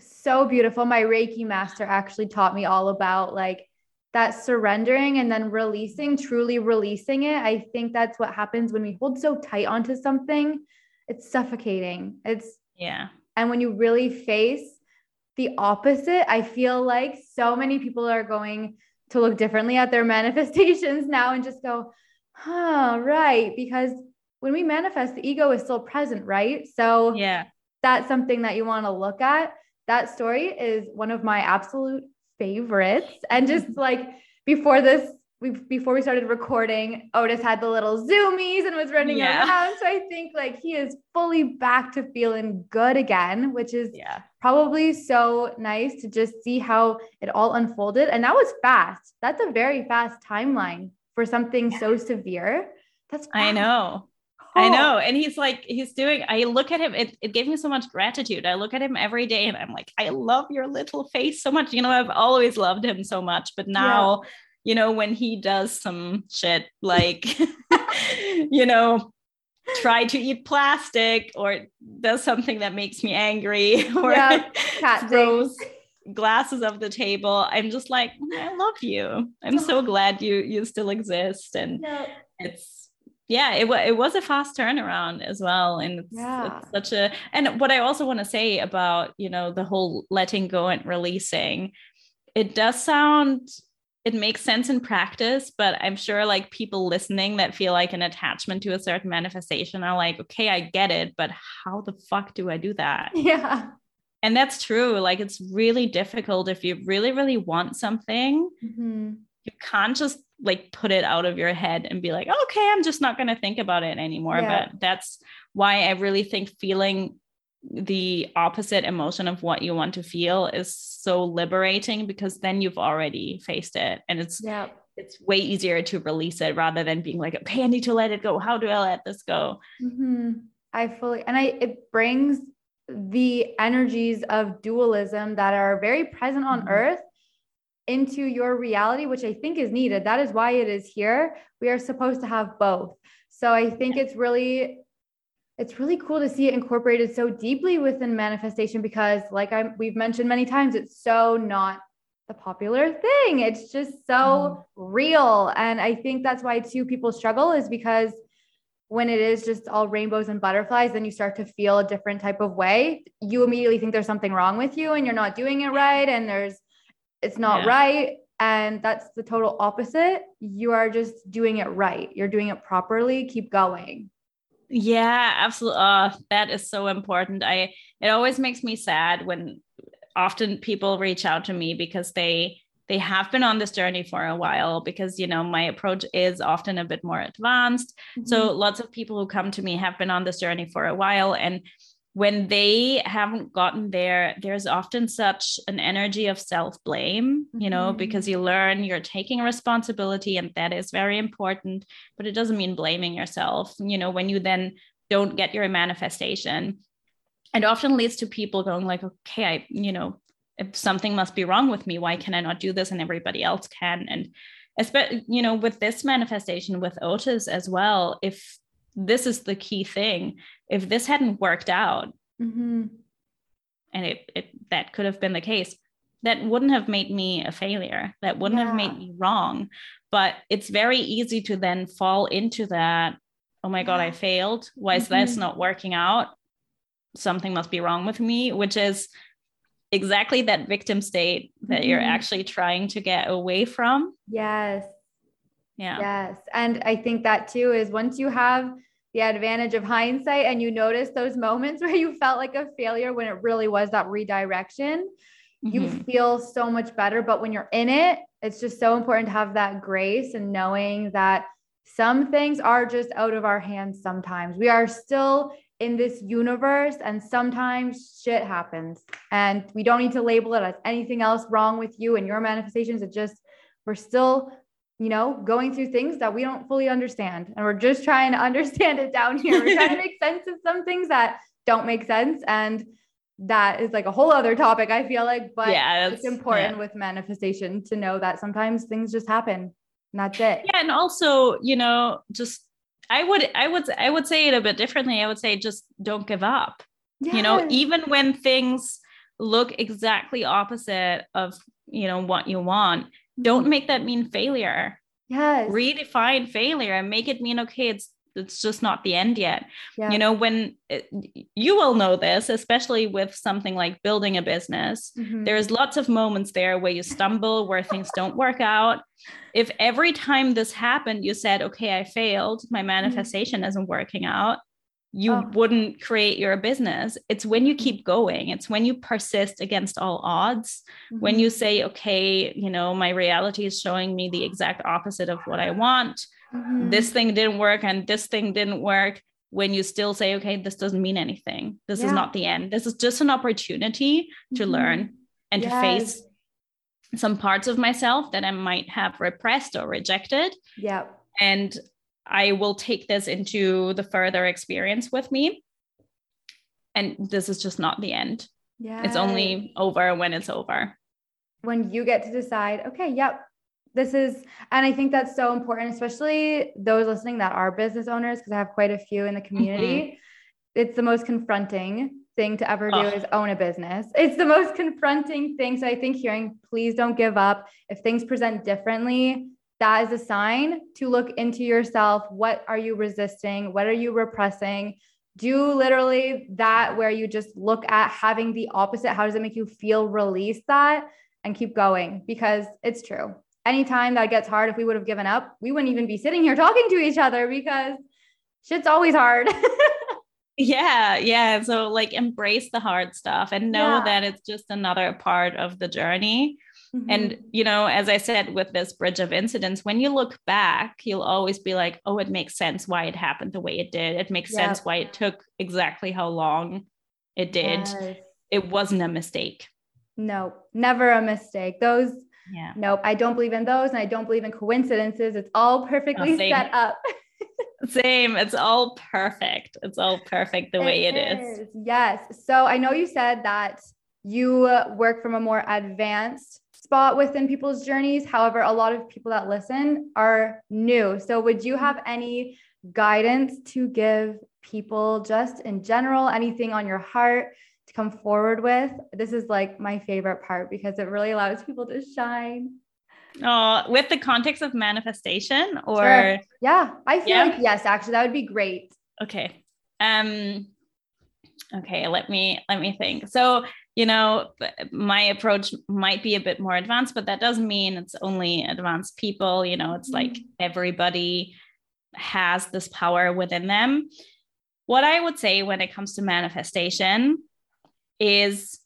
so beautiful. My Reiki master actually taught me all about like that surrendering and then releasing, truly releasing it. I think that's what happens when we hold so tight onto something. It's suffocating. It's Yeah. and when you really face the opposite, I feel like so many people are going to look differently at their manifestations now and just go, huh, right. Because when we manifest, the ego is still present, right? So Yeah. that's something that you want to look at. That story is one of my absolute favorites. And just like before this, we before we started recording, Otis had the little zoomies and was running Yeah. around. So I think like he is fully back to feeling good again, which is Yeah. probably so nice to just see how it all unfolded. And that was fast. That's a very fast timeline for something so severe. That's I fast. know. I know. And he's like, he's doing, I look at him, it, it gave me so much gratitude. I look at him every day and I'm like, I love your little face so much. You know, I've always loved him so much. But now, you know, when he does some shit like, you know, try to eat plastic or does something that makes me angry or Yeah, throws glasses off the table, I'm just like, I love you. I'm so glad you you still exist. And No. it's yeah it, it was a fast turnaround as well and it's, Yeah. it's such a and what i also want to say about you know the whole letting go and releasing it does sound it makes sense in practice but i'm sure like people listening that feel like an attachment to a certain manifestation are like okay i get it but how the fuck do i do that Yeah. and that's true like it's really difficult if you really really want something Mhm. you can't just like put it out of your head and be like okay i'm just not going to think about it anymore Yeah. but that's why i really think feeling the opposite emotion of what you want to feel is so liberating because then you've already faced it and it's Yeah. it's way easier to release it rather than being like okay i need to let it go how do i let this go Mhm. I fully, and I, it brings the energies of dualism that are very present on Mhm. earth into your reality, which I think is needed. That is why it is here. We are supposed to have both. So I think it's really, it's really cool to see it incorporated so deeply within manifestation because, like I we've mentioned many times, it's so not the popular thing. It's just so mm-hmm. real, and I think that's why too people struggle is because when it is just all rainbows and butterflies, then you start to feel a different type of way. You immediately think there's something wrong with you and you're not doing it right. And there's, it's not Yeah. right. And that's the total opposite. You are just doing it right. You're doing it properly. Keep going. Yeah, absolutely. Uh, that is so important. I it always makes me sad when often people reach out to me because they they have been on this journey for a while because you know my approach is often a bit more advanced. So Mm-hmm. lots of people who come to me have been on this journey for a while and when they haven't gotten there, there's often such an energy of self blame, you know, mm-hmm. because you learn you're taking responsibility and that is very important, but it doesn't mean blaming yourself. You know, when you then don't get your manifestation, it often leads to people going, like, okay, I, you know, if something must be wrong with me, why can I not do this and everybody else can? And especially, you know, with this manifestation with Otis as well, if this is the key thing. If this hadn't worked out, mm-hmm. and it, it that could have been the case, that wouldn't have made me a failure. That wouldn't yeah. have made me wrong. But it's very easy to then fall into that. Oh my God, I failed. Why is mm-hmm. this not working out? Something must be wrong with me, which is exactly that victim state that mm-hmm. you're actually trying to get away from. Yes. Yeah. Yes. And I think that too is once you have the advantage of hindsight and you notice those moments where you felt like a failure when it really was that redirection, mm-hmm. you feel so much better. But when you're in it, it's just so important to have that grace and knowing that some things are just out of our hands sometimes. We are still in this universe and sometimes shit happens and we don't need to label it as anything else wrong with you and your manifestations. It just, we're still you know, going through things that we don't fully understand. And we're just trying to understand it down here. We're trying to make sense of some things that don't make sense. And that is like a whole other topic, I feel like. But yeah, it's important yeah. with manifestation to know that sometimes things just happen. And that's it. Yeah. And also, you know, just I would I would I would say it a bit differently. I would say just don't give up. Yes. You know, even when things look exactly opposite of you know what you want don't make that mean failure yes redefine failure and make it mean okay it's it's just not the end yet yeah. you know when it, you will know this especially with something like building a business mm-hmm. there's lots of moments there where you stumble where things don't work out if every time this happened you said okay i failed my mm-hmm. manifestation mm-hmm. isn't working out you oh. wouldn't create your business. It's when you keep going, it's when you persist against all odds, mm-hmm. when you say, okay, you know, my reality is showing me the exact opposite of what I want. Mm-hmm. This thing didn't work and this thing didn't work. When you still say, okay, this doesn't mean anything. This yeah. is not the end. This is just an opportunity to mm-hmm. learn and yes. to face some parts of myself that I might have repressed or rejected. Yeah. And I will take this into the further experience with me. And this is just not the end. Yeah. It's only over when it's over. When you get to decide, okay, yep, this is, and I think that's so important, especially those listening that are business owners, because I have quite a few in the community. Mm-hmm. It's the most confronting thing to ever do oh. is own a business. It's the most confronting thing. So I think hearing, please don't give up. If things present differently, that is a sign to look into yourself. What are you resisting? What are you repressing? Do literally that where you just look at having the opposite. How does it make you feel? Release that and keep going because it's true. Anytime that gets hard, if we would have given up, we wouldn't even be sitting here talking to each other because shit's always hard. yeah yeah so like embrace the hard stuff and know yeah. that it's just another part of the journey Mm-hmm. And, you know, as I said with this bridge of incidents, when you look back, you'll always be like, oh, it makes sense why it happened the way it did. It makes yep. sense why it took exactly how long it did. Yes. It wasn't a mistake. No, never a mistake. Those, yeah. nope, I don't believe in those. And I don't believe in coincidences. It's all perfectly oh, set up. same. It's all perfect. It's all perfect the it way it is. is. Yes. So I know you said that you work from a more advanced spot within people's journeys. However, a lot of people that listen are new. So, would you have any guidance to give people just in general, anything on your heart to come forward with? This is like my favorite part because it really allows people to shine. Oh, with the context of manifestation or sure. yeah, I feel yeah. like yes, actually that would be great. Okay. Um okay, let me let me think. So you know, my approach might be a bit more advanced, but that doesn't mean it's only advanced people. You know, it's like everybody has this power within them. What I would say when it comes to manifestation is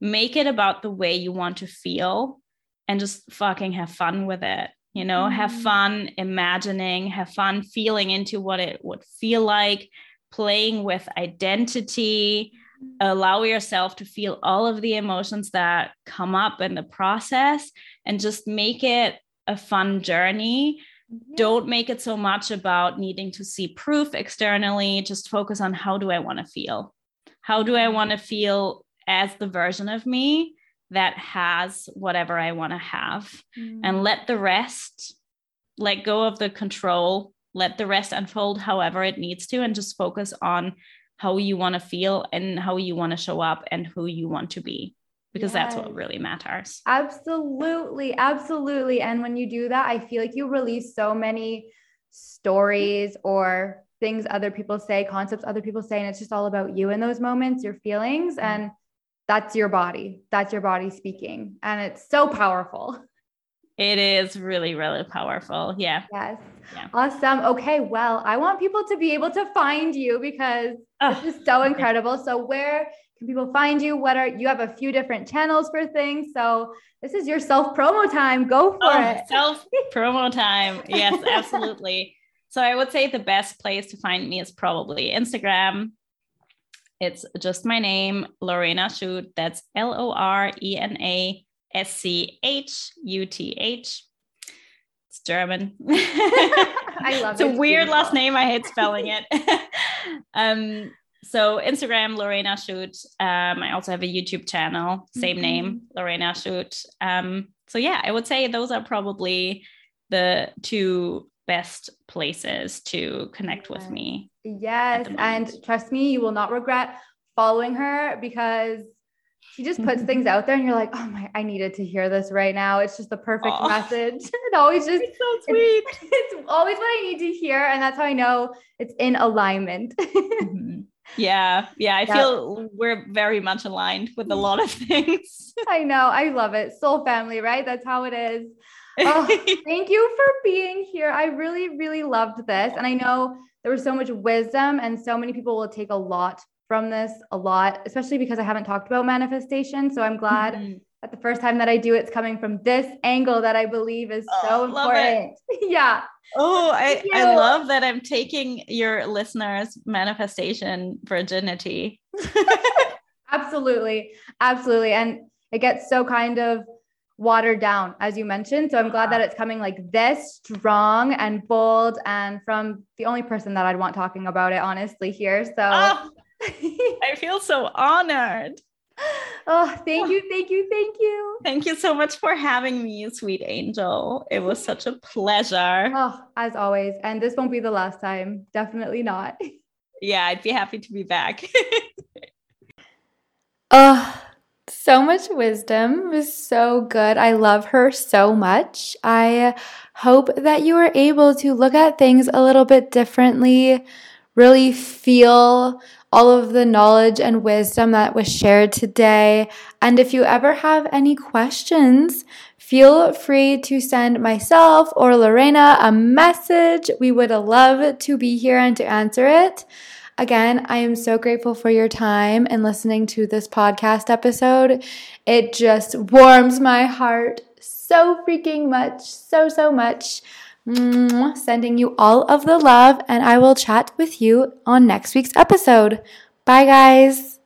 make it about the way you want to feel and just fucking have fun with it. You know, mm-hmm. have fun imagining, have fun feeling into what it would feel like, playing with identity allow yourself to feel all of the emotions that come up in the process and just make it a fun journey. Yeah. Don't make it so much about needing to see proof externally. Just focus on how do I want to feel? How do I mm-hmm. want to feel as the version of me that has whatever I want to have? Mm. And let the rest let go of the control, let the rest unfold however it needs to, and just focus on how you want to feel and how you want to show up and who you want to be because yes. that's what really matters. Absolutely. Absolutely. And when you do that, I feel like you release so many stories or things other people say, concepts other people say, and it's just all about you in those moments, your feelings. Mm-hmm. And that's your body. That's your body speaking. And it's so powerful. It is really, really powerful. Yeah. Yes. Yeah. Awesome. Okay. Well, I want people to be able to find you because oh, this is so incredible. So, where can people find you? What are you have a few different channels for things? So, this is your self promo time. Go for oh, it. Self promo time. Yes, absolutely. so, I would say the best place to find me is probably Instagram. It's just my name, Lorena Schuth. That's L O R E N A S C H U T H. It's German. I love it's it. It's a weird beautiful. last name. I hate spelling it. um, so Instagram, Lorena Schuth. Um, I also have a YouTube channel, same mm-hmm. name, Lorena Schuth. Um, so yeah, I would say those are probably the two best places to connect with me. Yes, and trust me, you will not regret following her because she just puts things out there and you're like, oh my, I needed to hear this right now. It's just the perfect Aww. message. it always just it's so sweet. It's, it's, always what I need to hear. And that's how I know it's in alignment. mm-hmm. Yeah. Yeah. I feel we're very much aligned with a lot of things. I know. I love it. Soul family, right? That's how it is. Oh, thank you for being here. I really, really loved this. And I know there was so much wisdom, and so many people will take a lot from this a lot, especially because I haven't talked about manifestation. So I'm glad mm-hmm. that the first time that I do, it's coming from this angle that I believe is oh, so important. yeah. Oh, I, I love that I'm taking your listeners' manifestation virginity. absolutely. Absolutely. And it gets so kind of watered down, as you mentioned. So I'm glad that it's coming like this strong and bold and from the only person that I'd want talking about it, honestly, here. So oh, I feel so honored. Oh, thank you, thank you, thank you. Thank you so much for having me, sweet angel. It was such a pleasure. Oh, as always. And this won't be the last time. Definitely not. Yeah, I'd be happy to be back. oh, so much wisdom. It was so good. I love her so much. I hope that you are able to look at things a little bit differently, really feel all of the knowledge and wisdom that was shared today. And if you ever have any questions, feel free to send myself or Lorena a message. We would love to be here and to answer it. Again, I am so grateful for your time and listening to this podcast episode. It just warms my heart so freaking much, so, so much. Sending you all of the love, and I will chat with you on next week's episode. Bye, guys.